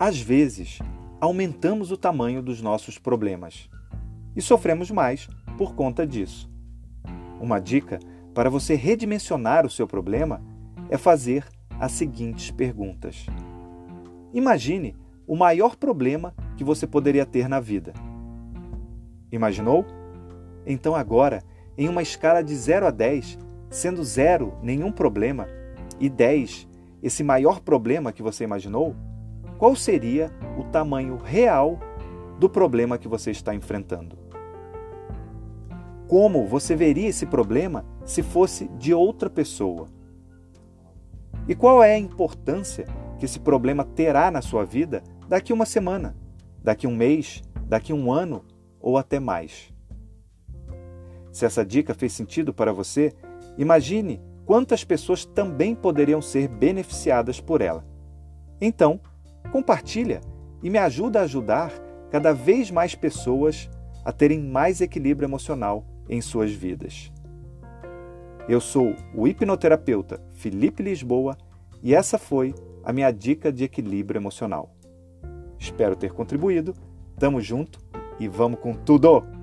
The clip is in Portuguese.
Às vezes, aumentamos o tamanho dos nossos problemas e sofremos mais por conta disso. Uma dica para você redimensionar o seu problema é fazer as seguintes perguntas. Imagine o maior problema que você poderia ter na vida. Imaginou? Então, agora, em uma escala de 0 a 10, sendo 0 nenhum problema e 10 esse maior problema que você imaginou, qual seria o tamanho real do problema que você está enfrentando? Como você veria esse problema se fosse de outra pessoa? E qual é a importância que esse problema terá na sua vida daqui uma semana, daqui um mês, daqui um ano ou até mais? Se essa dica fez sentido para você, imagine quantas pessoas também poderiam ser beneficiadas por ela. Então, compartilha e me ajuda a ajudar cada vez mais pessoas a terem mais equilíbrio emocional em suas vidas. Eu sou o hipnoterapeuta Felipe Lisboa e essa foi a minha dica de equilíbrio emocional. Espero ter contribuído. Tamo junto e vamos com tudo!